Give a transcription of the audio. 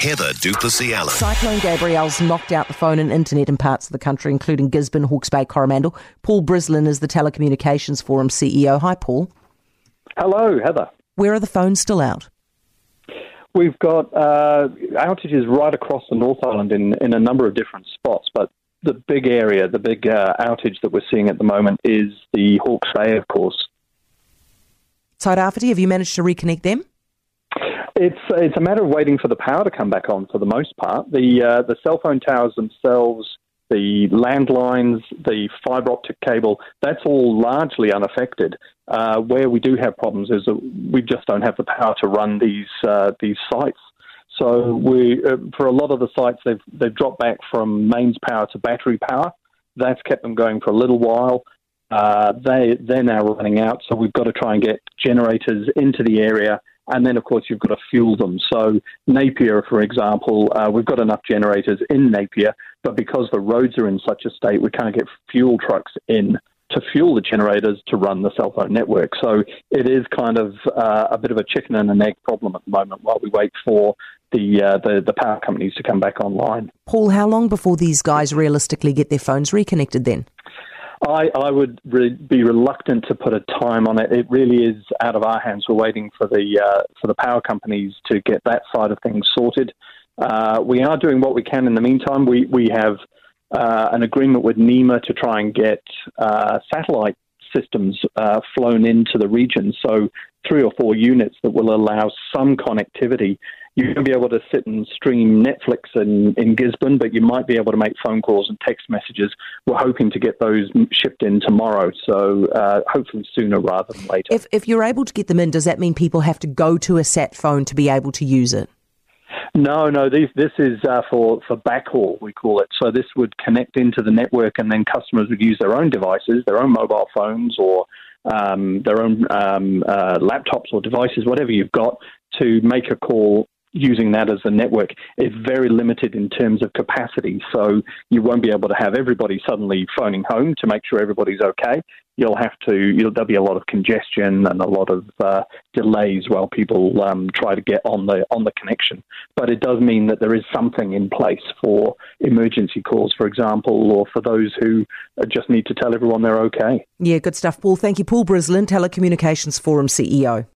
Heather du Plessis-Allen. Cyclone Gabrielle's knocked out the phone and internet in parts of the country, including Gisborne, Hawke's Bay, Coromandel. Paul Brislen is the Telecommunications Forum CEO. Hi, Paul. Hello, Heather. Where are the phones still out? We've got uh, outages right across the North Island in, in a number of different spots, but the big area, the big uh, outage that we're seeing at the moment is the Hawke's Bay, of course. Tairāwhiti, have you managed to reconnect them? It's it's a matter of waiting for the power to come back on for the most part. The uh, the cell phone towers themselves, the landlines, the fibre optic cable, that's all largely unaffected. Uh, where we do have problems is that we just don't have the power to run these uh, these sites. So we, uh, for a lot of the sites, they've they've dropped back from mains power to battery power. That's kept them going for a little while. Uh, they they're now running out, so we've got to try and get generators into the area, and then of course you've got to fuel them. So Napier, for example, uh, we've got enough generators in Napier, but because the roads are in such a state, we can't get fuel trucks in to fuel the generators to run the cell phone network. So it is kind of uh, a bit of a chicken and an egg problem at the moment while we wait for the, uh, the the power companies to come back online. Paul, how long before these guys realistically get their phones reconnected then? I, I would re- be reluctant to put a time on it. It really is out of our hands. We're waiting for the uh, for the power companies to get that side of things sorted. Uh, we are doing what we can in the meantime. We we have uh, an agreement with NEMA to try and get uh, satellite systems uh, flown into the region. So three or four units that will allow some connectivity you won't be able to sit and stream Netflix in, in Gisborne, but you might be able to make phone calls and text messages. We're hoping to get those shipped in tomorrow, so uh, hopefully sooner rather than later. If, if you're able to get them in, does that mean people have to go to a sat phone to be able to use it? No, no. These, this is uh, for for backhaul, we call it. So this would connect into the network, and then customers would use their own devices, their own mobile phones, or um, their own um, uh, laptops or devices, whatever you've got, to make a call using that as a network is very limited in terms of capacity. So you won't be able to have everybody suddenly phoning home to make sure everybody's okay. You'll have to. You'll, there'll be a lot of congestion and a lot of uh, delays while people um, try to get on the on the connection. But it does mean that there is something in place for emergency calls, for example, or for those who just need to tell everyone they're okay. Yeah, good stuff, Paul. Thank you, Paul Brislen, Telecommunications Forum CEO.